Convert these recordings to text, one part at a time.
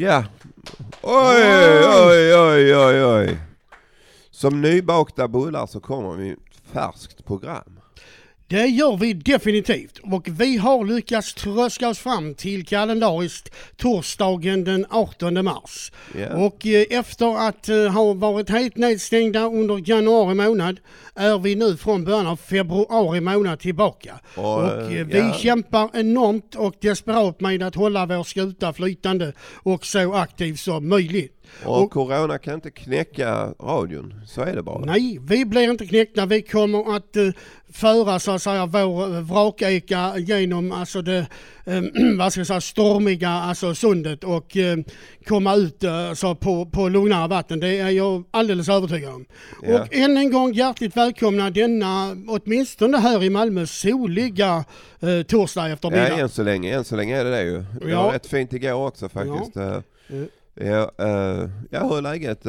Ja. Oj, oj, oj, oj, oj. Som nybakta bullar så kommer vi ett färskt program. Det gör vi definitivt och vi har lyckats tröska oss fram till kalendariskt torsdagen den 18 mars. Ja. Och eh, efter att eh, ha varit helt nedstängda under januari månad är vi nu från början av februari månad tillbaka. Och, Och eh, vi ja. kämpar enormt och desperat med att hålla vår skuta flytande och så aktiv som möjligt. Och, och- corona kan inte knäcka radion, så är det bara. Nej, vi blir inte knäckta. Vi kommer att eh, föra så att säga vår eh, vrakeka genom alltså det eh, vad ska jag säga, stormiga alltså sundet och eh, komma ut eh, så på, på lugnare vatten. Det är jag alldeles övertygad om. Ja. Och än en gång hjärtligt välkomna denna, åtminstone här i Malmö, soliga eh, torsdag Ja, eftermiddag. än så länge, än så länge är det det ju. Det Ja. var rätt fint igår också faktiskt. Ja. Ja, eh, ja hur är läget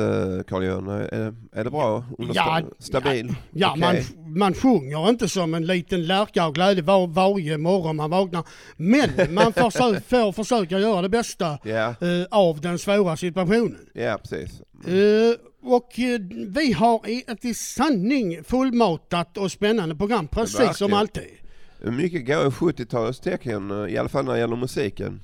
Carl-Johan? Är, är det bra? Under Ja, stabil? Ja, Okej. man, man sjunger inte som en liten lärka av glädje var, varje morgon man vaknar. Men man försö- får försöka göra det bästa Ja, eh, av den svåra situationen. ja precis. Eh, och eh, vi har ett i sanning fullmatat och spännande program, precis som alltid. Mycket går i 70-talets tecken, eh, i alla fall när det gäller musiken.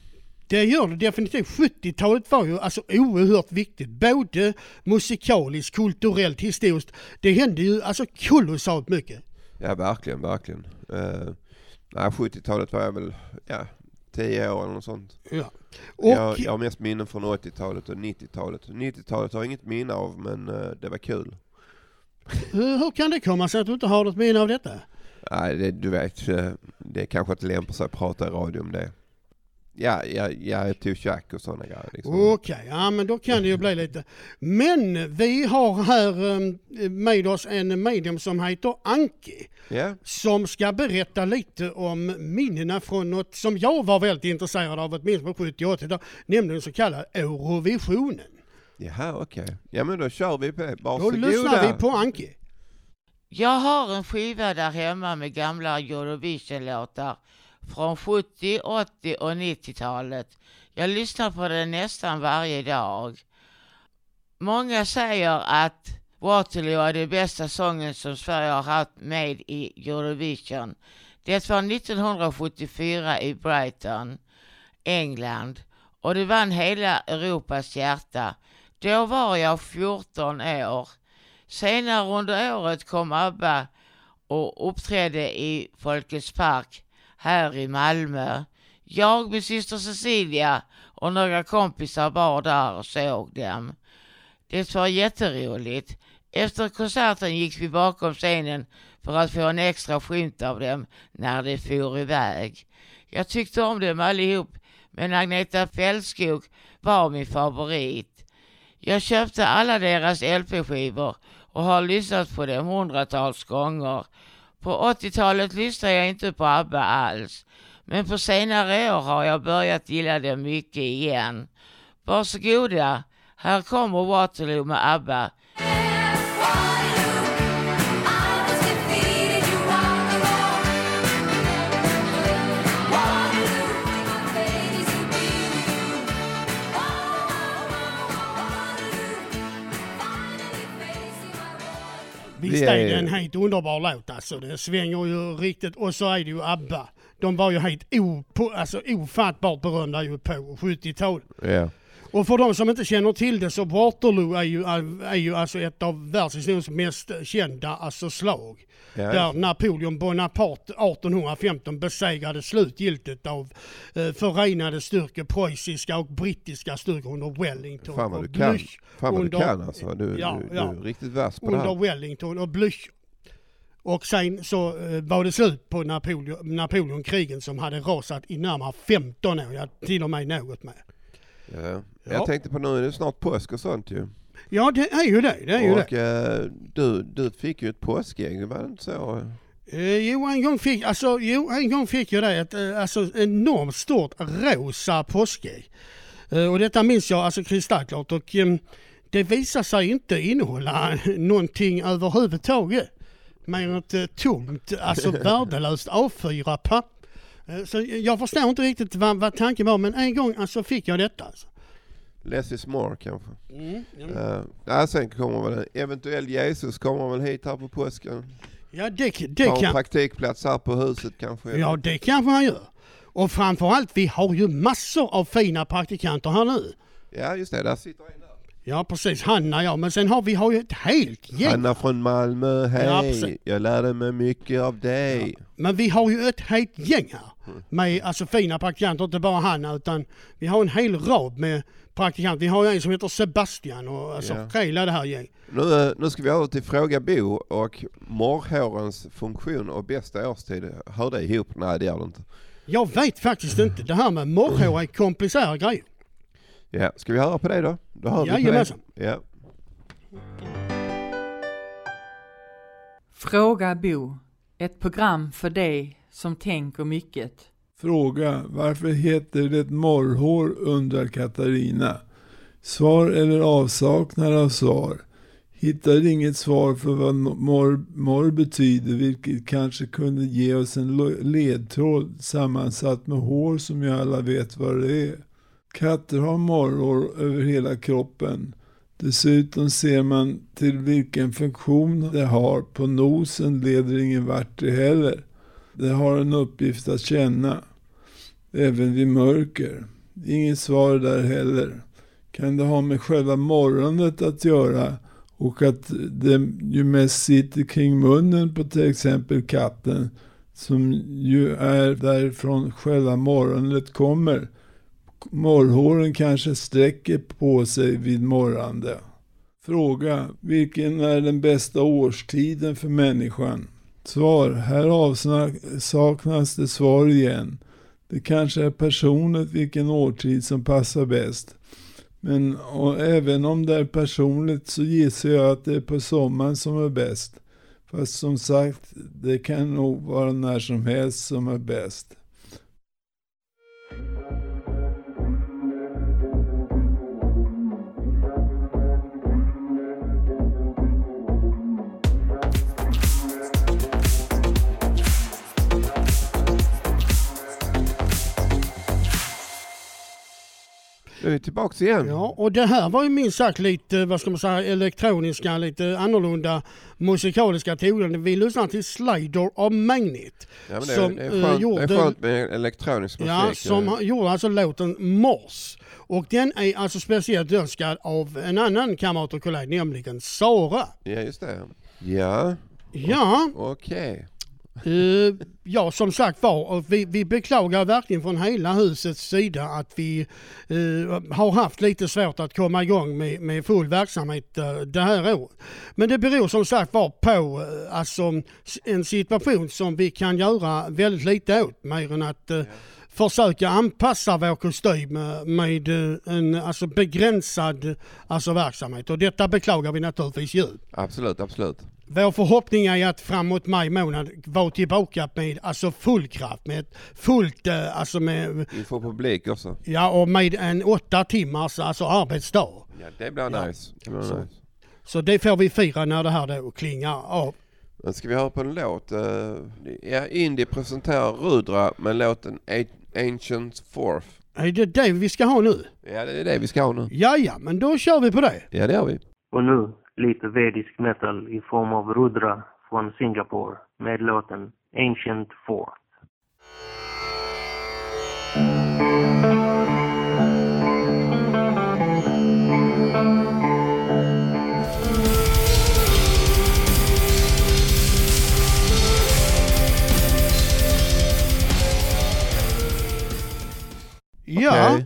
Det gör det definitivt. 70-talet var ju alltså oerhört viktigt. Både musikaliskt, kulturellt, historiskt. Det hände ju alltså kolossalt mycket. Ja, verkligen, verkligen. Uh, nej, 70-talet var jag väl, ja, 10 år eller något sånt. Ja. Och, Jag, jag har mest minnen från 80-talet och 90-talet. 90-talet har jag inget minne av, men eh, det var kul. eh, hur kan det komma sig att du inte har något minne av detta? Nej, det, du vet, eh, det kanske inte lämpar sig att prata i radio om det. Ja, ja, ja till Jack och sådana grejer. Liksom. Okej, ja men då kan det ju bli lite. Men vi har här eh, med oss en medium som heter Anki. Ja, Som ska berätta lite om minnena från något som jag var väldigt intresserad av, åtminstone på 70 och 80 nämligen så kallad Eurovisionen. jaha okej. Ja men då kör vi på det. Då Varsågoda. lyssnar vi på Anki. Jag har en skiva där hemma med gamla Eurovision-låtar från 70, 80 och 90-talet. Jag lyssnar på den nästan varje dag. Många säger att Waterloo är den bästa sången som Sverige har haft med i Eurovision. Det var 1974 i Brighton, England och det vann hela Europas hjärta. Då var jag 14 år. Senare under året kom ABBA och uppträdde i Folkets park här i Malmö. Jag, min syster Cecilia och några kompisar var där och såg dem. Det var jätteroligt. Efter konserten gick vi bakom scenen för att få en extra skymt av dem när de for iväg. Jag tyckte om dem allihop, men Agneta Fältskog var min favorit. Jag köpte alla deras LP-skivor och har lyssnat på dem hundratals gånger. På 80-talet lyssnade jag inte på ABBA alls. Men på senare år har jag börjat gilla dem mycket igen. Varsågoda, här kommer Waterloo med ABBA. Visst är det en helt underbar låt alltså. Det svänger ju riktigt. Och så är det ju ABBA. De var ju helt opo, alltså ofattbart berömda ju på 70-talet. Ja. Och för de som inte känner till det så Waterloo är ju, är ju alltså ett av världshistoriens mest kända alltså slag. Ja, Där Napoleon Bonaparte 1815 besegrade slutgiltigt av eh, förenade styrkor, preussiska och brittiska styrkor under Wellington. Fan vad du kan. Blüch Fan vad du under- kan alltså. Du, Ja, du, ja. du är riktigt vass på det under här. Wellington och Blüch. Och sen så eh, var det slut på Napoleon, Napoleonkrigen som hade rasat i närmare 15 år, ja, till och med något mer. Ja. Ja. Jag tänkte på nu är det snart påsk och sånt ju. Ja det är ju det, det är ju det. eh, du, du fick ju ett påskägg, var det inte så? Eh, jo, en gång fick, alltså, jo, en gång fick jag det, ett eh, alltså, enormt stort rosa påskägg. Eh, och detta minns jag alltså kristallklart och eh, det visade sig inte innehålla någonting överhuvudtaget. Mer än ett eh, tomt, alltså värdelöst A4-papp. Eh, så jag förstår inte riktigt vad, vad tanken var men en gång alltså fick jag detta. Alltså. Less is more kanske. Mm, ja. Uh, ja, sen kommer väl en eventuell Jesus kommer väl hit här på påsken. ja, det, det Har en kan... praktikplats här på huset kanske. Ja, det kanske han gör. Och framförallt, vi har ju massor av fina praktikanter här nu. ja just det, där sitter en där. Ja, precis. Hanna, ja. Men sen har vi har ju ett helt gäng. Hanna från Malmö, hej. Ja, precis. jag lärde mig mycket av dig. Men vi har ju ett helt gäng här. Med alltså fina praktikanter, inte bara Hanna utan vi har en hel rad med praktikanter. Vi har ju en som heter Sebastian och alltså Ja. hela det här gänget. Nu, eh, nu ska vi över till Fråga Bo och morrhårens funktion och bästa årstid. Hör det ihop? Nej det gör det inte. Jag vet faktiskt inte. Det här med morrhår är komplicerade grejer. Ja, ska vi höra på det då? Då hör vi på det. Jajamensan. Ja. Fråga Bo. Ett program för dig som tänker mycket. Fråga varför heter det morrhår undrar Katarina. Svar eller avsaknad av svar. Hittar inget svar för vad morr, mor betyder vilket kanske kunde ge oss en ledtråd sammansatt med hår som ju alla vet vad det är. Katter har morrhår över hela kroppen. Dessutom ser man till vilken funktion det har. På nosen leder ingen vart det heller. Det har en uppgift att känna. Även vid mörker. Inget svar där heller. Kan det ha med själva morgonet att göra och att det ju mest sitter kring munnen på till exempel katten som ju är därifrån själva morgonet kommer. Morrhåren kanske sträcker på sig vid morrande. Fråga. Vilken är den bästa årstiden för människan? Svar. Här avsaknas saknas det svar igen. Det kanske är personligt vilken årtid som passar bäst. Men och även om det är personligt så gissar jag att det är på sommaren som är bäst. Fast som sagt, det kan nog vara när som helst som är bäst. Nu är vi tillbaks igen. Ja, och det här var ju minst sagt lite, vad ska man säga, elektroniska, lite annorlunda musikaliska toner. Vi lyssnar till Slider of Magnet. Ja, men det, som, det, är eh, skönt, gjorde- det är skönt med elektronisk musik. Ja, som har- gjorde alltså låten Mors. Och den är alltså speciellt önskad av en annan kamrat och kollega, nämligen Sara. Ja, just det. Ja, Ja, okej. Uh, ja som sagt var, och vi, vi beklagar verkligen från hela husets sida att vi uh, har haft lite svårt att komma igång med, med full verksamhet uh, det här året. Men det beror som sagt var på uh, alltså, en situation som vi kan göra väldigt lite åt, mer än att eh, försöka anpassa vår kostym med en alltså, begränsad alltså, verksamhet. Och detta beklagar vi naturligtvis djupt. Absolut, absolut. Vår förhoppning är att framåt maj månad vara tillbaka med alltså full kraft, med fullt, eh, alltså med, Inför publik också. ja och med en åtta timmars alltså arbetsdag. Ja, det blir Ja. nice. Det blir Så. nice. Så det får vi fira när det här då klingar av. Men ska vi höra på en låt? Eh, Ja, Indie presenterar Rudra med låten Ancient Fourth. Är det det vi ska ha nu? Ja, det är det vi ska ha nu. Ja, ja, men då kör vi på det. Ja, det har vi. Och nu lite vedisk metal i form av Rudra från Singapore med låten Ancient Fourth. Ja,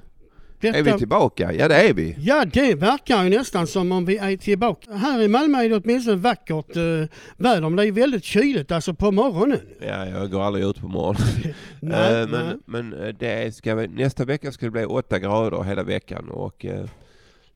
Okej. Är vi detta, tillbaka? Ja, det är vi. ja, det verkar ju nästan som om vi är tillbaka. Här i Malmö är det åtminstone vackert eh, väder, men det är väldigt kyligt alltså på morgonen. Ja, jag går aldrig ut på morgonen. Nej, Eh, nej. men men eh, det ska, nästa vecka ska det bli åtta grader hela veckan och eh,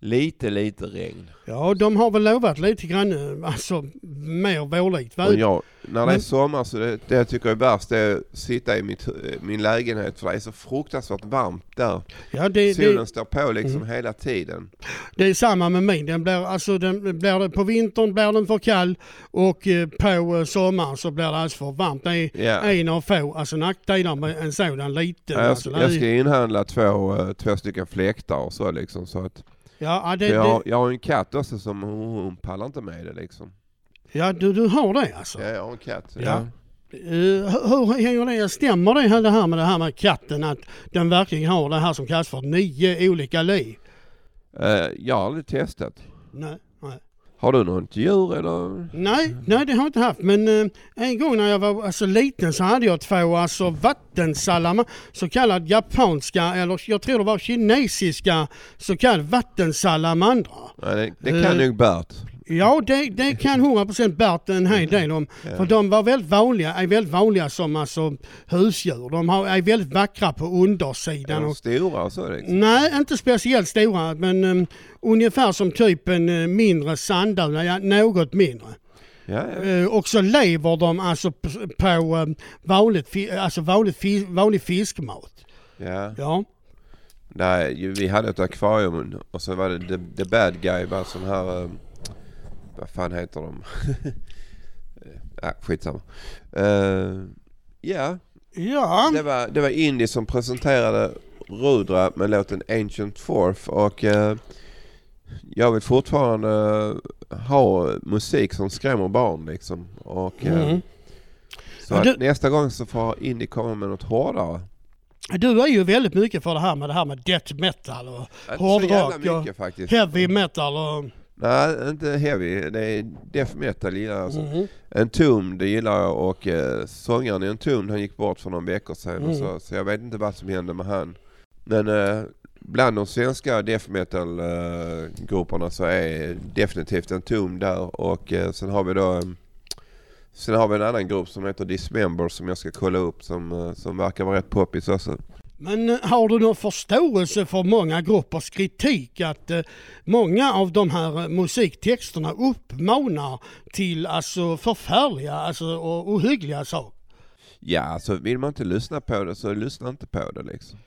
lite, lite regn. Ja, de har väl lovat lite grann, eh, alltså mer vårlikt Och väder. jag, när det är sommar så det, det jag tycker är värst det är att sitta i mitt, hu- min lägenhet för det är så fruktansvärt varmt där. Ja, det, Solen det, står på liksom Mm. hela tiden. det är samma med min. Den blir, alltså, den blir på vintern blir den för kall och eh, på eh, sommaren så blir det alldeles för varmt. Det är Ja. en av få alltså, nackdelar med en sådan liten. Ja, jag, alltså, ska, det är- jag ska inhandla två, eh, två stycken fläktar och så liksom så att Ja, det, jag, det, jag har en katt också som hon, hon pallar inte med det liksom. ja du, du har det alltså? Ja, jag har en katt. Ja. Eh, hur, hänger det, stämmer det här, det här med det här med katten att den verkligen har det här som kallas för nio olika liv? Eh, jag har aldrig testat. Nej. Har du något djur eller? Nej, nej det har jag inte haft. Men eh, en gång när jag var alltså, liten så hade jag två alltså, vattensalamandrar, så kallad japanska eller jag tror det var kinesiska så kallad vattensalamandrar. Nej, det, det kan Eh. nog Bert. Ja, det, det kan 100% Bert en hel del om. Ja. För de var väldigt vanliga, är väldigt vanliga som alltså, husdjur. De har, är väldigt vackra på Är undersidan. de Och, stora och så liksom? nej, inte speciellt stora men um, ungefär som typ en uh, mindre sandula, ja, något mindre. Ja, ja. Uh, och så lever de alltså på um, vanligt, alltså vanligt vanlig fiskmat. ja. Ja. Nej, vi hade ett akvarium och så var det The, the Bad Guy, var sån här... eh, vad fan heter de? ja, skitsamma. Uh, ja, Ja, det var, det var Indy som presenterade Rudra med låten Ancient Fourth och eh, jag vill fortfarande ha musik som skrämmer barn liksom. Och, eh, Mm. Så Ja, att du- nästa gång så får Indy komma med något hårdare. du är ju väldigt mycket för det här med det här med death metal och så Hårdrock, mycket faktiskt. heavy metal och... Nej, inte heavy. Det är death metal gillar jag. Alltså. Mhm. Entombed det gillar jag och eh, sångaren i Entombed han gick bort för några veckor sedan. Mm. så, så jag vet inte vad som hände med han. Men eh, bland de svenska death metal eh, grupperna så är definitivt Entombed där. Och eh, sen har vi då eh, Sen har vi en annan grupp som heter Dismember som jag ska kolla upp som, eh, som verkar vara rätt poppis också. Men eh, har du någon förståelse för många gruppers kritik att eh, många av de här eh, musiktexterna uppmanar till alltså förfärliga alltså, och ohyggliga saker? Ja, alltså vill man inte lyssna på det så lyssna inte på det liksom.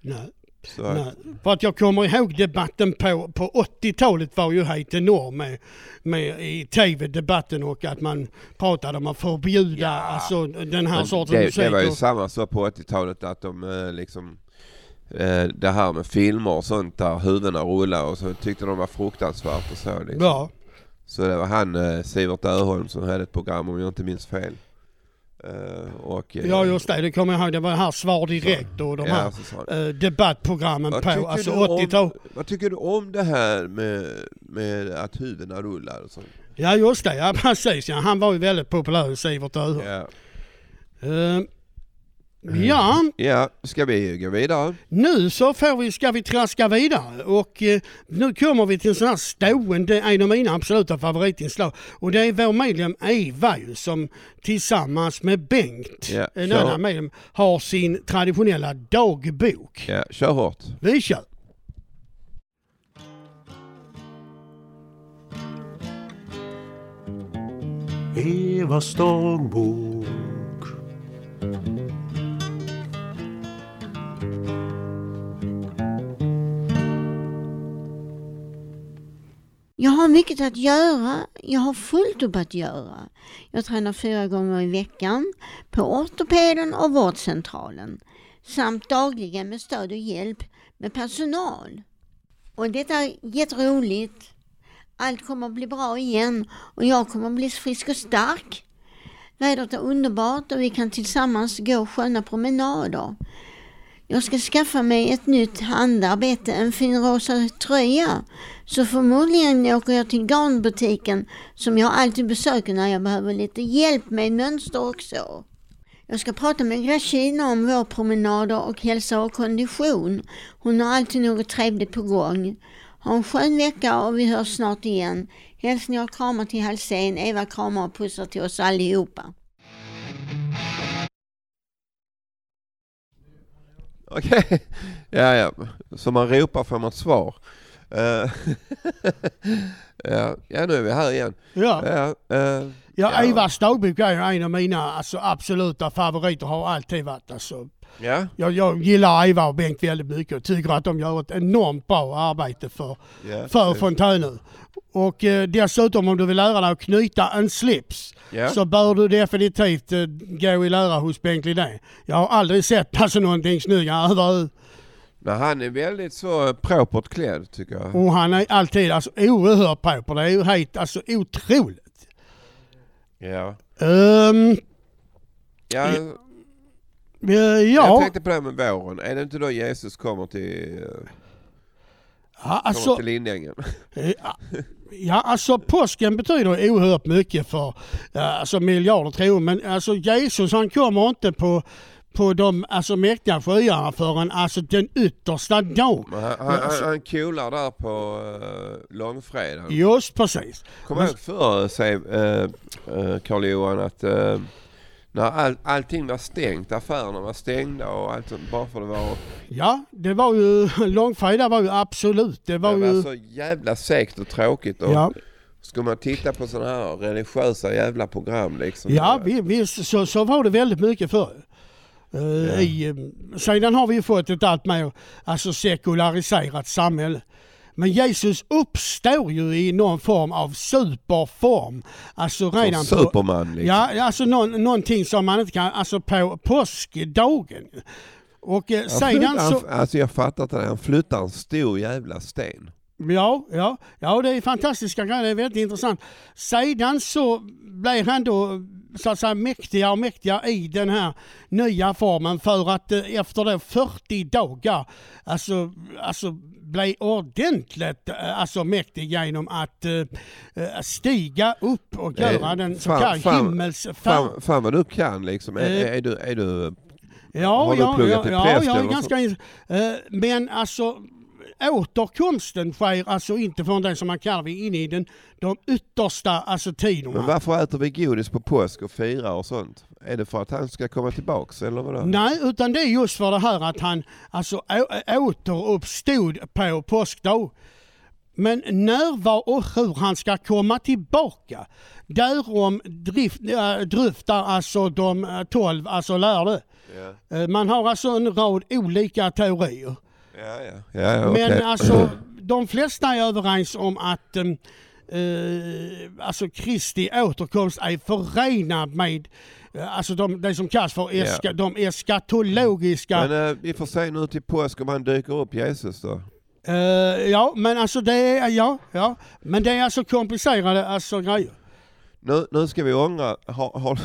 Nej. Nej. För att jag kommer ihåg debatten på, på 80-talet var ju helt enorm med, med i tv-debatten och att man pratade om att förbjuda alltså, den här Men sortens det, musik. det var ju samma så på 80-talet att de eh, liksom eh, det här med filmer och sånt där huvudena rullar och så tyckte de var fruktansvärt och så liksom. Ja. Så det var han eh, Sivert Öholm som hade ett program om jag inte minns fel. Eh, och, eh, ja just det, det kommer jag ihåg. Det var här Svar Direkt och de ja, här så sa han, eh, debattprogrammen Vad på alltså du om- 80-talet. Vad tycker du om det här med, med att huvudena rullar och sånt? Ja just det, ja precis ja. Han var ju väldigt populär Sivert Öholm. Ja. Eh, ja, ja, ska vi gå vidare? nu så får vi, ska vi traska vidare och eh, nu kommer vi till en sån här stående, en av mina absoluta favoritinslag och det är vår medlem Eva ju som tillsammans med Bengt, Ja, en kör. annan medlem, har sin traditionella dagbok. Ja, kör hårt. Vi kör! Evas dagbok har mycket att göra. Jag har fullt upp att göra. Jag tränar fyra gånger i veckan på ortopeden och vårdcentralen samt dagligen med stöd och hjälp med personal. Och detta är jätteroligt. Allt kommer att bli bra igen och jag kommer att bli frisk och stark. Vädret är underbart och vi kan tillsammans gå sköna promenader. Jag ska skaffa mig ett nytt handarbete, en fin rosa tröja. Så förmodligen åker jag till garnbutiken som jag alltid besöker när jag behöver lite hjälp med mönster och så. Jag ska prata med Gracina om vårpromenader och hälsa och kondition. Hon har alltid något trevligt på gång. Ha en skön vecka och vi hörs snart igen. Hälsningar och kramar till Halsén. Eva kramar och pussar till oss allihopa. Okej, ja ja. Så man ropar får man svar. Eh, ja, ja, nu är vi här igen. Ja. Ja, eh, Ja, Evas dagbok är en av mina alltså, absoluta favoriter, har alltid varit. Alltså. Ja, Jag, jag gillar Eva och Bengt väldigt mycket och tycker att de gör ett enormt bra arbete för, ja, för. Fontänö. Och eh, dessutom om du vill lära dig att knyta en slips Ja. så bör du definitivt eh, gå i lära hos Bengt Lidén. Jag har aldrig sett alltså någonting snyggare över Men han är väldigt så propert klädd tycker jag. Och han är alltid alltså, oerhört proper. Det är ju helt alltså, otroligt. Ja. Um, Ja, Eh, Jag ja, tänkte på det här med våren. Är det inte då Jesus kommer till, ja, kommer alltså, till Lindängen? eh, ja, alltså påsken betyder oerhört mycket för eh, alltså, miljarder kronor. Men alltså Jesus han kommer inte på på de alltså, mäktiga skyarna förrän alltså den yttersta dagen. Han, han, han, han coolar där på uh, långfredagen. Just precis. Kommer jag ihåg förr, säger uh, Karl Johan, att uh, när all, allting var stängt, affärerna var stängda och allt bara för det var, Ja, det var ju, långfredag var ju absolut, det var det ju... var så jävla segt och tråkigt. Och Ja, Ska man titta på sådana här religiösa jävla program liksom? ja vi, visst så, så var det väldigt mycket förr. Eh, Ja. i, eh, sedan har vi ju fått ett allt mer alltså, sekulariserat samhälle. Men Jesus uppstår ju i någon form av superform. Alltså Som redan på... Superman liksom. Ja, alltså någon, någonting som man inte kan, alltså på påskdagen. Och eh, sedan så... han, alltså jag fattar inte det, han flyttar en stor jävla sten. Ja, ja, ja det är fantastiska grejer, det är väldigt intressant. Sedan så blev han då så att säga mäktigare och mäktigare i den här nya formen för att eh, efter det 40 dagar alltså, alltså blev ordentligt eh, alltså mäktig genom att eh, stiga upp och Eh, göra den så kallade himmelsfärd. Fan, vad du kan liksom. Är, Eh. är, du, är du... Ja, Har du ja, ja, till ja, präst jag är ganska eh, Men alltså återkomsten sker alltså inte från det som man kallar vi inne i den, de yttersta alltså tiderna. Men varför äter vi godis på påsk och firar och sånt? Är det för att han ska komma tillbaks eller vadå? Nej, utan det är just för det här att han alltså återuppstod på påskdag. Men när, var och hur han ska komma tillbaka, därom drift, äh, driftar alltså de eh, tolv alltså lärde. Ja, Eh, Man har alltså en rad olika teorier. Ja, ja. ja, ja Men alltså de flesta är överens om att eh, alltså Kristi återkomst är förenad med eh, alltså de, det som kallas för eska, de eskatologiska... Men eh, vi får se nu till påsk om han dyker upp Jesus då. ja, men alltså det är, ja, ja, men det är alltså komplicerade alltså grejer. Nu, nu ska vi ångra, har, har,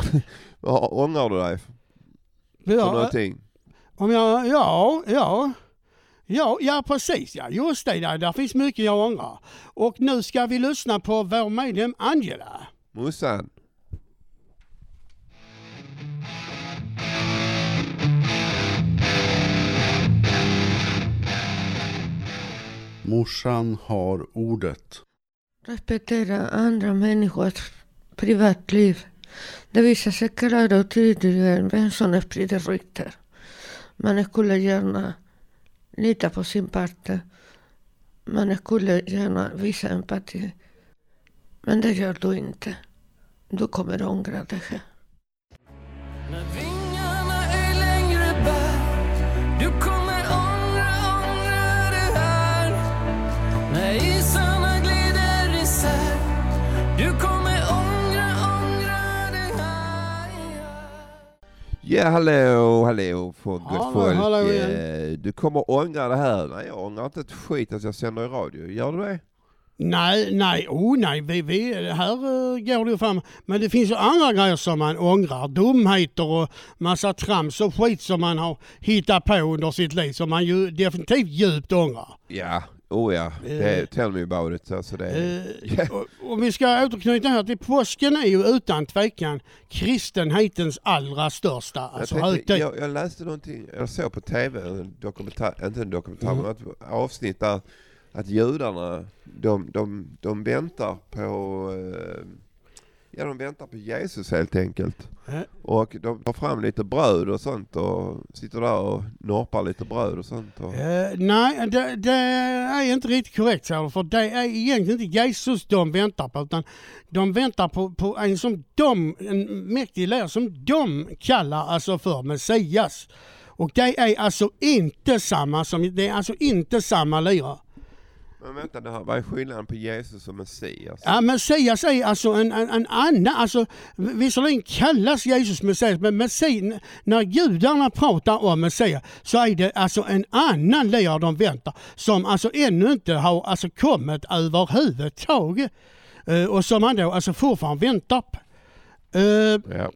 ångrar du dig för Ja, någonting? om jag, ja, ja. Ja, ja precis ja, just det, där, där finns mycket jag ångrar. Och nu ska vi lyssna på vår medlem Angela. Mussan? Morsan har ordet. Respektera andra människors privatliv. Det visar sig klart och tydligt vem som sprider rykten. Man skulle gärna lita på sin partner. Man skulle gärna visa empati. Men det gör du inte. Du kommer ångra dig själv. Ja hallå, hallå för gott Hallå, folk. hallå igen. Eh, Du kommer ångra det här. Nej jag ångrar inte ett skit att jag sänder i radio. Gör du det? Nej, nej, oh nej, vi, vi, här uh, går det ju fram. Men det finns ju andra grejer som man ångrar. Dumheter och massa trams och skit som man har hittat på under sitt liv som man ju definitivt djupt ångrar. Ja, oh ja. Det, Eh. tell me about it. Alltså det, Eh, och, och vi ska återknyta här till påsken är ju utan tvekan kristenhetens allra största jag, alltså, tänkte, högtid. jag, jag läste någonting, jag såg på tv, en dokumentär, inte en dokumentär Mm. men ett avsnitt där att judarna, de, de, de väntar på eh, Ja de väntar på Jesus helt enkelt. Eh. Och de tar fram lite bröd och sånt och sitter där och norpar lite bröd och sånt. Och, Eh, nej, det, det är inte riktigt korrekt så, för det är egentligen inte Jesus de väntar på utan de väntar på, på en som de, en mäktig lärare som de kallar alltså för Messias. Och det är alltså inte samma som, det är alltså inte samma lirare. Men vänta, det här, vad är skillnaden på Jesus och Messias? Ja, Messias är alltså en, en, en annan, alltså visserligen kallas Jesus Messias, men Messias, när judarna pratar om Messias så är det alltså en annan ler de väntar som alltså ännu inte har alltså kommit överhuvudtaget. Eh, och som man då alltså fortfarande väntar på. Eh, Ja.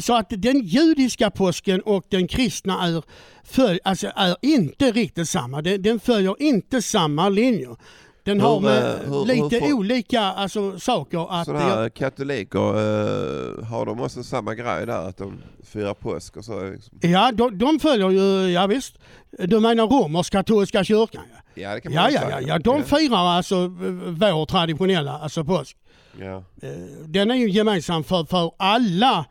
Så att den judiska påsken och den kristna är, följ, alltså är inte riktigt samma. Den, den följer inte samma linjer. Den Hur, har med eh, hur- lite hur får- olika alltså, saker att... Sådana här katoliker, eh, har de också samma grej där att de firar påsk och så? Liksom? Ja, de, de följer ju, ja visst. Du menar romersk-katolska kyrkan? Ja, Ja, det kan man ja, ja, säga. ja, ja. De firar alltså vår traditionella alltså påsk. Ja. Eh, Den är ju gemensam för, för alla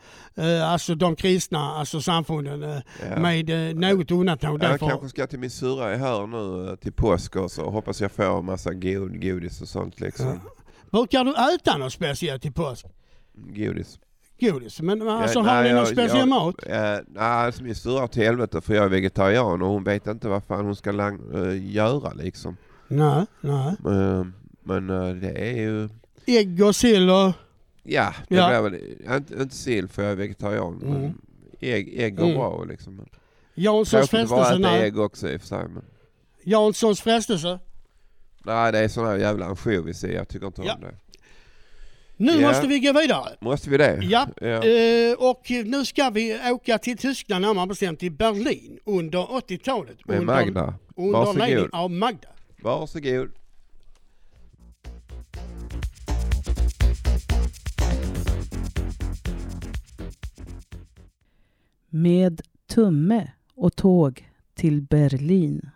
alltså de kristna alltså samfunden eh, Ja. med eh, något undantag. Jag Därför, kanske ska till min syrra här nu eh, till påsk och så hoppas jag får en massa god, godis och sånt liksom. Brukar du äta något speciellt till påsk? Godis. Godis? Men alltså Ja, har nej, ni någon jag- speciell jag- mat? Eh, nej, alltså min syrra till helvete för jag är vegetarian och hon vet inte vad fan hon ska lang- eh, göra liksom. Nej, nej. Eh, men eh, det är ju, Ägg och sill och... ja, det Ja. blir väl, inte, inte sill för jag är vegetarian. Mm. Men ägg, ägg går Mm. bra liksom. Janssons Tråkigt frestelse? att äta ägg också i och för sig. Men, Janssons frestelse? nej, det är sån här jävla ansjovis i. Jag tycker inte Ja. om det. Nu Ja. måste vi gå vidare. Måste vi det? Ja, Ja. Eh, och nu ska vi åka till Tyskland, närmare bestämt till Berlin under 80-talet. Med under, Magda. Under Varsågod. ledning av Magda. Varsågod. Med tumme och tåg till Berlin.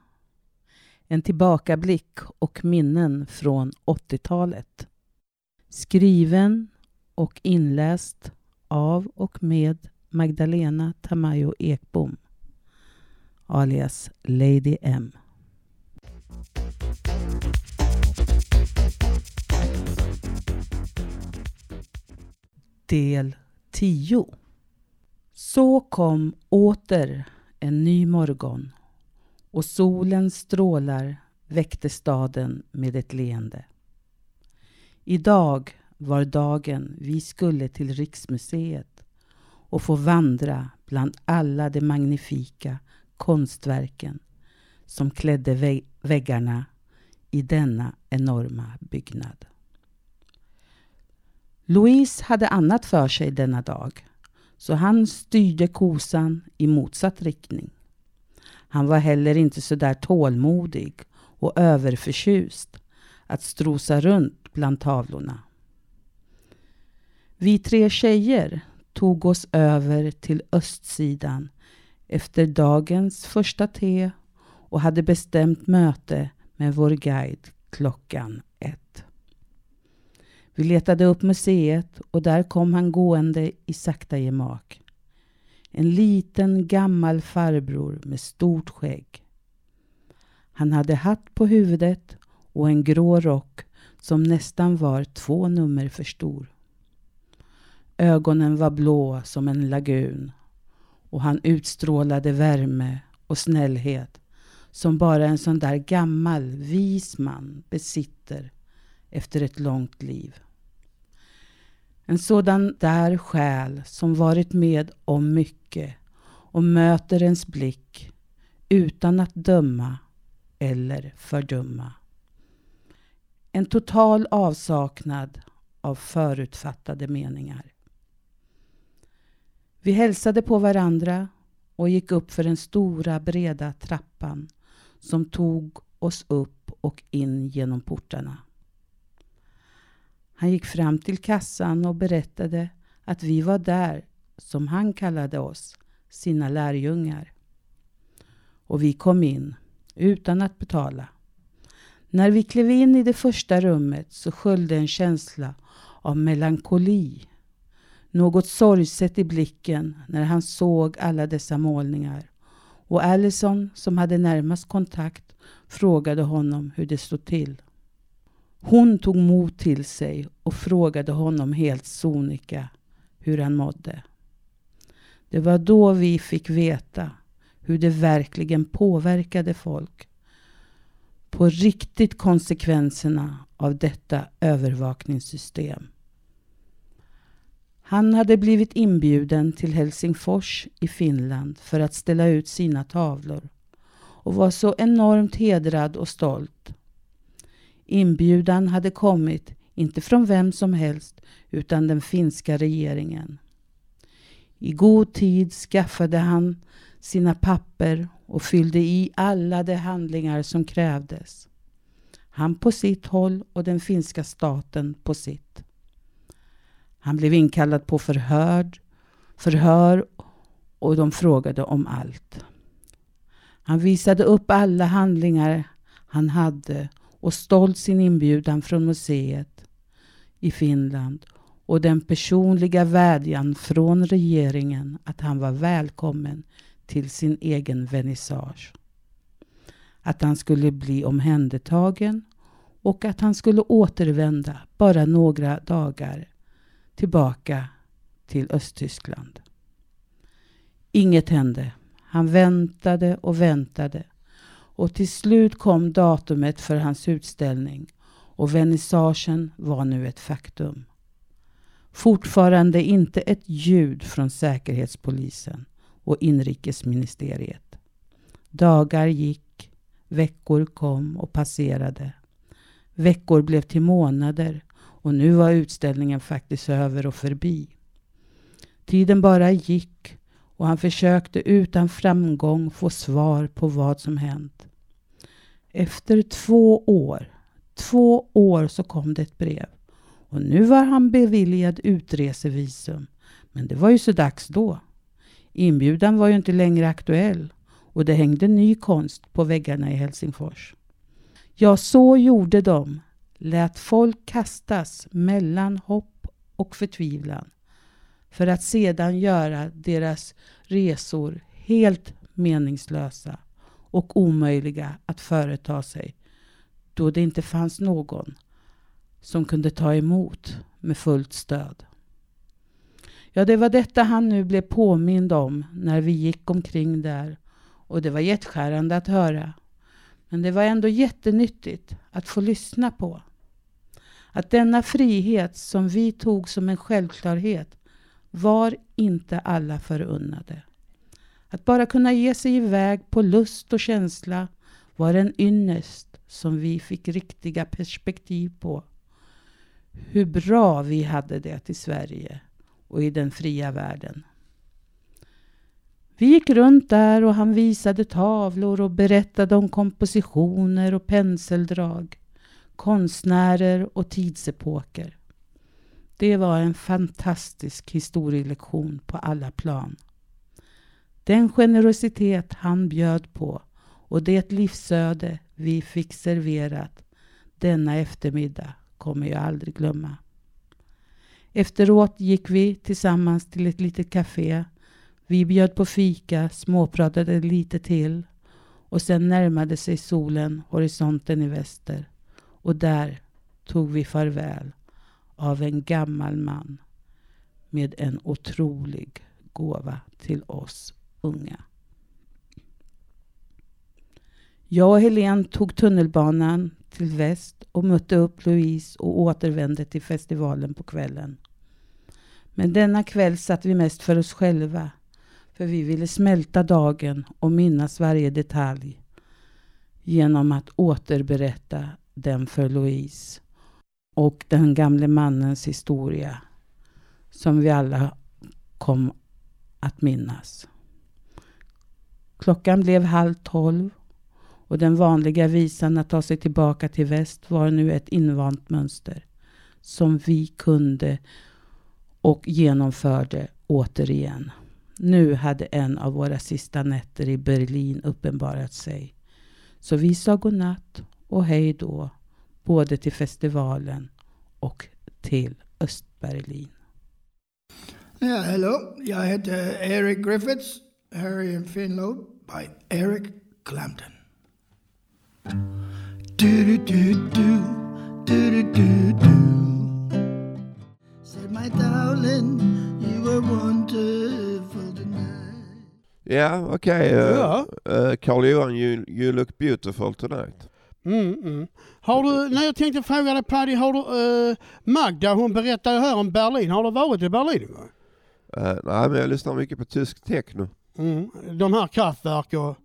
En tillbakablick och minnen från 80-talet. Skriven och inläst av och med Magdalena Tamayo Ekbom alias Lady M. Del 10 så kom åter en ny morgon och solens strålar väckte staden med ett leende. Idag var dagen vi skulle till Riksmuseet och få vandra bland alla de magnifika konstverken som klädde väggarna i denna enorma byggnad. Louise hade annat för sig denna dag, så han styrde kosan i motsatt riktning. Han var heller inte så där tålmodig och överförtjust att strosa runt bland tavlorna. Vi tre tjejer tog oss över till östsidan efter dagens första te och hade bestämt möte med vår guide klockan. Vi letade upp museet och där kom han gående i sakta gemak. En liten gammal farbror med stort skägg. Han hade hatt på huvudet och en grå rock som nästan var två nummer för stor. Ögonen var blå som en lagun och han utstrålade värme och snällhet som bara en sån där gammal vis man besitter efter ett långt liv. En sådan där själ som varit med om mycket och möter ens blick utan att döma eller fördöma. En total avsaknad av förutfattade meningar. Vi hälsade på varandra och gick upp för den stora breda trappan som tog oss upp och in genom portarna. Han gick fram till kassan och berättade att vi var där, som han kallade oss, sina lärjungar. Och vi kom in, utan att betala. När vi klev in i det första rummet så sköljde en känsla av melankoli. Något sorgset i blicken när han såg alla dessa målningar. Och Allison, som hade närmast kontakt, frågade honom hur det stod till. Hon tog mod till sig och frågade honom helt sonika hur han mådde. Det var då vi fick veta hur det verkligen påverkade folk. på riktigt konsekvenserna av detta övervakningssystem. Han hade blivit inbjuden till Helsingfors i Finland för att ställa ut sina tavlor och var så enormt hedrad och stolt. Inbjudan hade kommit, inte från vem som helst, utan den finska regeringen. I god tid skaffade han sina papper och fyllde i alla de handlingar som krävdes. Han på sitt håll och den finska staten på sitt. Han blev inkallad på förhör, förhör och de frågade om allt. Han visade upp alla handlingar han hade och stolt sin inbjudan från museet i Finland och den personliga vädjan från regeringen att han var välkommen till sin egen vernissage. Att han skulle bli omhändertagen och att han skulle återvända bara några dagar tillbaka till Östtyskland. Inget hände. Han väntade och väntade och till slut kom datumet för hans utställning och vernissagen var nu ett faktum. Fortfarande inte ett ljud från Säkerhetspolisen och inrikesministeriet. Dagar gick, veckor kom och passerade. Veckor blev till månader och nu var utställningen faktiskt över och förbi. Tiden bara gick och han försökte utan framgång få svar på vad som hänt. Efter två år, två år så kom det ett brev. Och nu var han beviljad utresevisum. Men det var ju så dags då. Inbjudan var ju inte längre aktuell och det hängde ny konst på väggarna i Helsingfors. Ja, så gjorde de. Lät folk kastas mellan hopp och förtvivlan för att sedan göra deras resor helt meningslösa och omöjliga att företa sig då det inte fanns någon som kunde ta emot med fullt stöd. Ja, det var detta han nu blev påmind om när vi gick omkring där och det var hjärtskärande att höra. Men det var ändå jättenyttigt att få lyssna på. Att denna frihet som vi tog som en självklarhet var inte alla förunnade. Att bara kunna ge sig iväg på lust och känsla var en ynnest som vi fick riktiga perspektiv på. Hur bra vi hade det i Sverige och i den fria världen. Vi gick runt där och han visade tavlor och berättade om kompositioner och penseldrag, konstnärer och tidsepoker. Det var en fantastisk historielektion på alla plan. Den generositet han bjöd på och det livsöde vi fick serverat denna eftermiddag kommer jag aldrig glömma. Efteråt gick vi tillsammans till ett litet café. Vi bjöd på fika, småpratade lite till och sen närmade sig solen horisonten i väster. Och där tog vi farväl av en gammal man med en otrolig gåva till oss unga. Jag och Helene tog tunnelbanan till väst och mötte upp Louise och återvände till festivalen på kvällen. Men denna kväll satt vi mest för oss själva. För vi ville smälta dagen och minnas varje detalj genom att återberätta den för Louise och den gamle mannens historia som vi alla kom att minnas. Klockan blev halv tolv och den vanliga visan att ta sig tillbaka till väst var nu ett invant mönster som vi kunde och genomförde återigen. Nu hade en av våra sista nätter i Berlin uppenbarat sig. Så vi sa godnatt och hej då, både till festivalen och till Östberlin. Ja, hello. Jag heter Eric Griffiths, Harry and Finlow by Eric Clapton. Do do do do do do do do. Said my darling, you were wonderful tonight. Ja, okej. eh, Ja. eh, Carl Johan, you, you look beautiful tonight. Mm, mm. Har du, när jag tänkte fråga dig Paddy, har du, eh, Magda hon berättade här om Berlin, har du varit i Berlin? Eh, nej men jag lyssnar mycket på tysk techno. Mm. De här kraftverk och...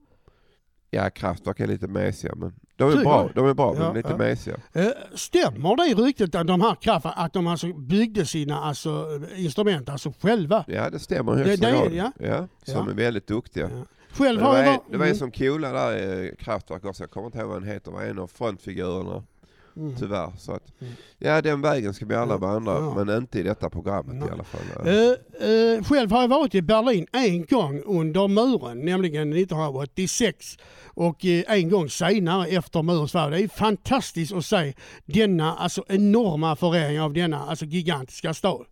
Ja, Kraftwerk är lite mesiga men de är Tycker bra, de är bra men Ja, lite ja. mesiga. Eh, stämmer det ryktet att de här kraftverk, att de alltså byggde sina alltså, instrument alltså själva? Ja det stämmer i högsta grad. ja. ja. Som är väldigt duktiga. Själv Men har det, jag var, det var en mm. som coolade där i Kraftwerk också, jag kommer inte ihåg vad han heter, var en av frontfigurerna. Mm. Tyvärr. Så att, ja den vägen ska vi alla vandra, Ja. men inte i detta programmet i alla fall. Eh, eh, själv har jag varit i Berlin en gång under muren, nämligen 1986. Och eh, en gång senare efter murens fall. Det är fantastiskt att se denna alltså, enorma förändring av denna alltså, gigantiska stad.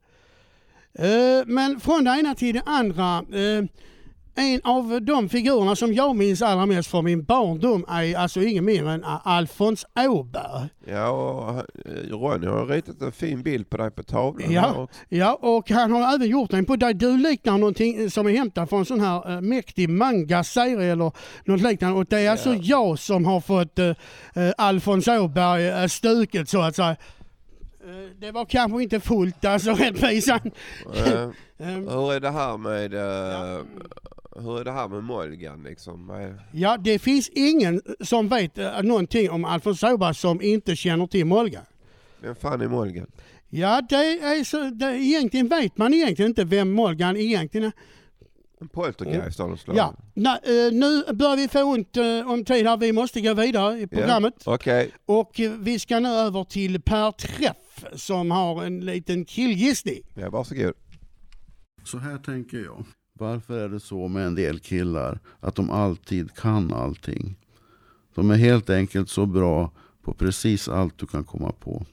Eh, men från det ena till det andra. Eh, en av de figurerna som jag minns allra mest från min barndom är alltså ingen mindre än Alfons Åberg. Ja, och eh, Ronny har ritat en fin bild på dig på tavlan Ja, ja, och han har även gjort en på dig. Du liknar någonting som är hämtat från en sån här äh, mäktig manga-serie eller något liknande. Och det är alltså jag som har fått äh, äh, Alfons Åberg äh, stuket så att säga. Eh, Det var kanske inte fullt alltså rättvisan. Eh, hur är det här med eh, hur är det här med Molgan liksom? Eh, Ja, det finns ingen som vet äh, någonting om Alfons Åberg som inte känner till Molgan. Vem fan är Molgan? Ja, det är så, det, egentligen vet man egentligen inte vem Molgan egentligen är. En poltergeist av något slag? Ja, Nej, eh, nu börjar vi få ont eh, om tid här. Vi måste gå vidare i programmet. Ja, Okej. Och eh, vi ska nu över till Per Träff som har en liten killgissning. Ja, varsågod. Så här tänker jag. Varför är det så med en del killar att de alltid kan allting? De är helt enkelt så bra på precis allt du kan komma på.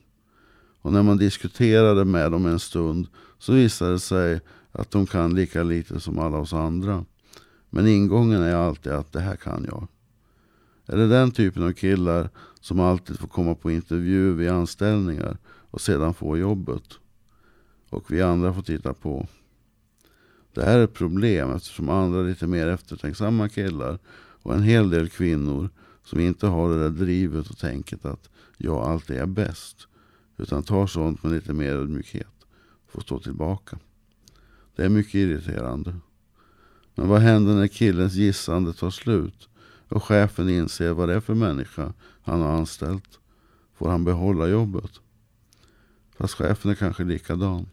Och när man diskuterade med dem en stund så visade det sig att de kan lika lite som alla oss andra. Men ingången är alltid att det här kan jag. Är det den typen av killar som alltid får komma på intervju vid anställningar och sedan få jobbet? Och vi andra får titta på. Det här är ett problem eftersom andra lite mer eftertänksamma killar och en hel del kvinnor som inte har det där drivet och tänket att jag alltid är bäst. Utan tar sånt med lite mer ödmjukhet. Får stå tillbaka. Det är mycket irriterande. Men vad händer när killens gissande tar slut och chefen inser vad det är för människa han har anställt? Får han behålla jobbet? Fast chefen är kanske likadan.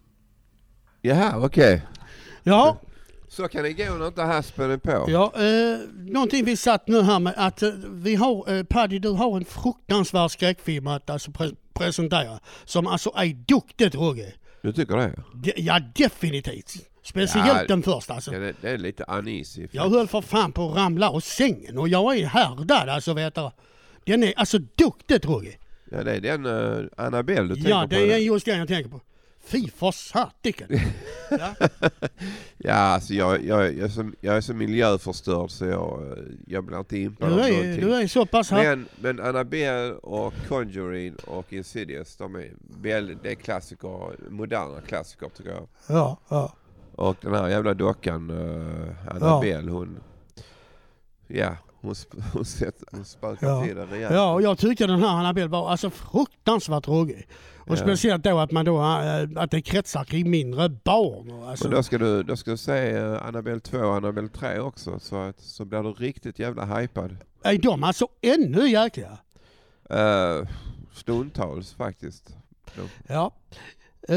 Jaha, okej. Ja, Så kan det gå när inte haspen är på. ja eh, någonting vi satt nu här med att eh, vi har, eh, Paddy du har en fruktansvärd skräckfilm att alltså pre- presentera. Som alltså är duktigt Rogge. Du tycker det? De, ja definitivt. Speciellt Ja, den första alltså. Ja, det, det är lite uneasy. Jag höll för fan på att ramla av sängen och jag är härdad alltså vet du. Den är alltså duktigt Rogge. Ja, det är den uh, Annabelle du tänker Ja på. det är just den jag tänker på. Fy för satiken. ja. Ja, alltså jag, jag, jag, är så, jag är så miljöförstörd så jag, jag blir inte impad Du är, du är så pass här. Men, men Annabelle och Conjuring och Insidious, de är det är klassiker, moderna klassiker tycker jag. Ja, ja. Och den här jävla dockan, uh, Annabelle, hon, ja, hon, hon, hon spökar Ja. till det rejält. ja, och jag tyckte den här Annabelle var alltså fruktansvärt ruggig. Och Ja. speciellt då att man då, äh, att det kretsar kring mindre barn. Alltså, Men då ska du, då ska du se uh, Annabelle 2 och Annabelle 3 också så, att, så blir du riktigt jävla hypad. är de alltså ännu jäkliga? Uh, stundtals faktiskt. Ja. Eh,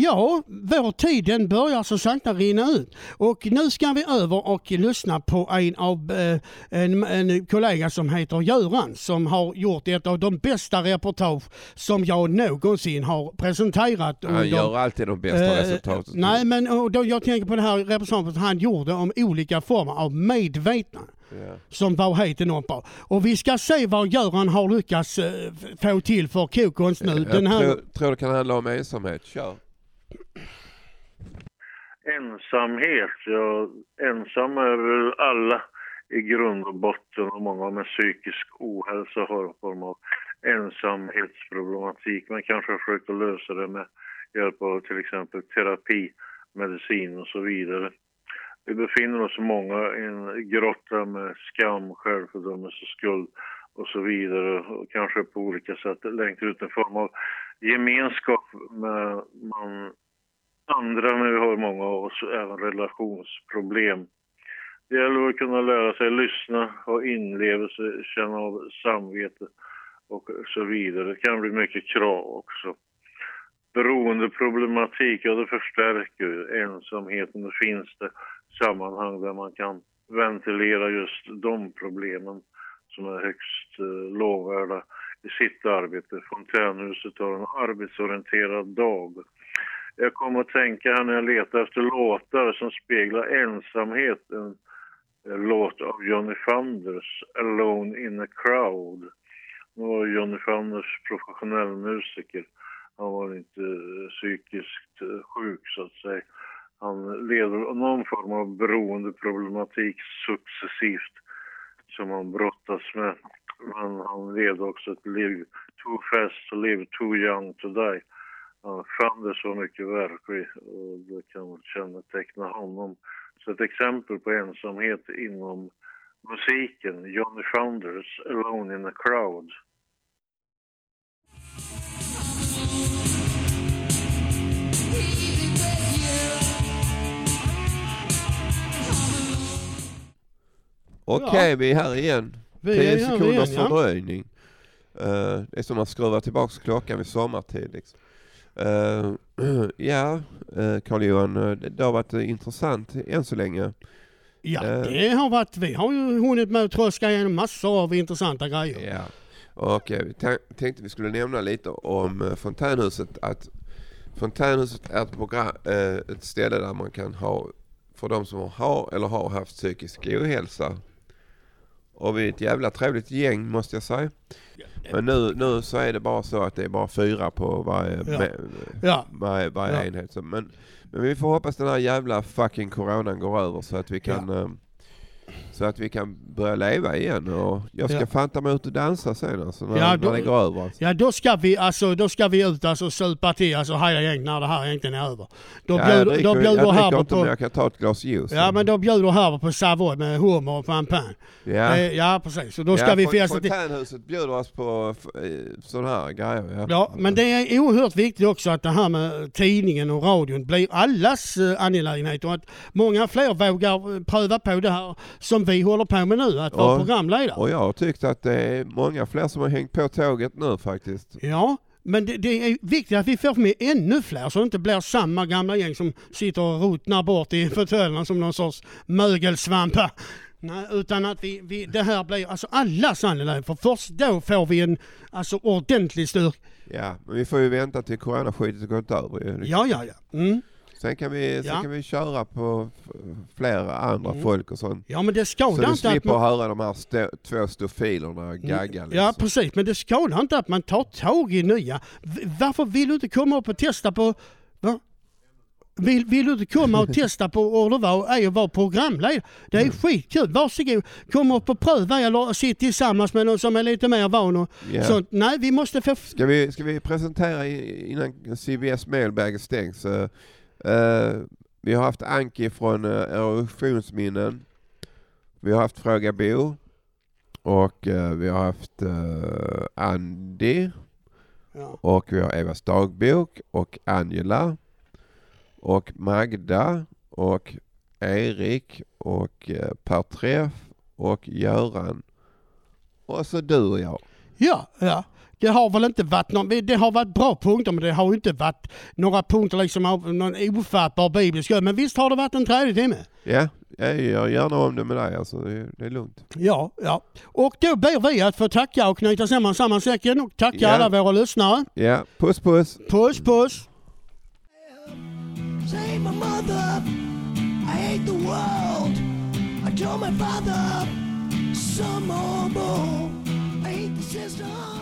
ja, vår tid den börjar så sakta rinna ut. Och nu ska vi över och lyssna på en av eh, en, en kollega som heter Göran som har gjort ett av de bästa reportage som jag någonsin har presenterat. Han under- gör alltid de bästa Eh, resultaten. Nej, men då, jag tänker på det här reportaget han gjorde om olika former av medvetna. Ja. Som var helt enormt bra. Och vi ska se vad Göran har lyckats eh, få till för kokonst nu. Jag Den här... tror, tror det kan handla om ensamhet. Kör. Ensamhet, ja ensam är väl alla i grund och botten och många med psykisk ohälsa har en form av ensamhetsproblematik. Man kanske har försökt att lösa det med hjälp av till exempel terapi, medicin och så vidare. Vi befinner oss många i en grotta med skam, självfördömelse, skuld. och så vidare och kanske på olika sätt längtar ut en form av gemenskap med man, andra men vi har många av oss även relationsproblem. Det gäller att kunna lära sig lyssna, ha inlevelse, känna av samvete och så vidare. Det kan bli mycket krav också. Beroendeproblematik, ja det förstärker ju ensamheten. det finns det sammanhang där man kan ventilera just de problemen som är högst eh, lovvärda i sitt arbete. Fontänhuset har en arbetsorienterad dag. Jag kom att tänka här när jag letade efter låtar som speglar ensamhet. En, en låt av Johnny Fanders, Alone in a crowd. Nu var Johnny Fanders professionell musiker. Han var inte eh, psykiskt eh, sjuk så att säga. Han led av någon form av beroendeproblematik successivt som han brottas med. Men han levde också ett liv too fast to live, too young to die. Han fann det så mycket verklig och det kan känneteckna honom. Så ett exempel på ensamhet inom musiken, Johnny Founders, Alone in a crowd. Okej, vi är här igen. Vi 10 är här sekunders igen, ja. fördröjning. Eh, det är som att skruva tillbaka klockan vid sommartid. Liksom. Eh, ja, uh, Carl-Johan, eh, det, har varit intressant än så länge. Ja, det har varit, vi har ju hunnit med att tröska igenom massor av intressanta grejer. Ja. Och vi tän- tänkte vi skulle nämna lite om Fontänhuset. Att Fontänhuset är ett, program, ett ställe där man kan ha, för de som har eller har haft psykisk ohälsa. Och vi är ett jävla trevligt gäng måste jag säga. Men nu, nu så är det bara så att det är bara fyra på varje, Ja. med, Ja. varje, varje Ja. enhet. Så, men, men vi får hoppas den här jävla fucking coronan går över så att vi kan eh, så att vi kan börja leva igen och jag ska Ja. fanta mig ut och dansa sen alltså när, Ja, när då- det går över. Alltså. Ja då ska vi alltså, då ska vi ut alltså supa till alltså hela gäng när det här egentligen är över. Då Ja, bjuder, jag då dricker, bjuder jag dricker inte men på, jag kan ta ett glas juice. ja men då bjuder Herbert på Savoy med hummer och champagne. Ja. Eh, ja precis, och då ska ja, vi festa till. Fontänhuset bjuder oss på sådana här grejer. Ja. Ja, men det är oerhört viktigt också att det här med tidningen och radion blir allas eh, angelägenhet och att många fler vågar eh, pröva på det här som vi håller på med nu, att vara Och- programledare. Och jag har tyckt att det är många fler som har hängt på tåget nu faktiskt. Ja, men det, det är viktigt att vi får med ännu fler så det inte blir samma gamla gäng som sitter och rotnar bort i fåtöljerna som någon sorts mögelsvampar. Nej, utan att vi, vi, det här blir alltså allas angelägenhet för först då får vi en alltså, ordentlig styrka. Ja, men vi får ju vänta till coronaskitet har gått över. Ja, ja, ja. Mm. Sen kan vi, sen Ja. kan vi köra på flera andra Mm. folk och sånt. Ja, men det Så skadar du inte att slipper man... höra de här stå, två stofilerna gagga liksom. Ja precis, men det skadar inte att man tar tag i nya. Varför vill du inte komma upp och testa på... Va? Vill, vill du inte komma och testa på det var är att vara programledare? Det är skitkul. Varsågod, kom upp och pröva eller sitt tillsammans med någon som är lite mer van och Ja. sånt. Nej, vi måste få... Ska vi, ska vi presentera i- innan CBS mailbag stängs? Eh, vi har haft Anki från uh, Erosionsminnen. Vi har haft Fråga Bo. Och eh, vi har haft eh, Andy. Ja. Och vi har Evas dagbok och Angela. Och Magda. Och Erik. Och uh, Per Träff. Och Göran. Och så du och jag. Ja, ja. Det har väl inte varit någon, det har varit bra punkter men det har ju inte varit några punkter liksom av någon ofattbar biblisk. Men visst har det varit en trevlig timme? Ja, jag gör gärna om det med dig alltså. Det är, lugnt. Ja, ja. Och då ber vi att få tacka och knyta samman samman säcken och tacka Ja. alla våra lyssnare. Ja, puss puss. Puss puss. Say my mother, I hate the world. I told my father, some more. I hate the system.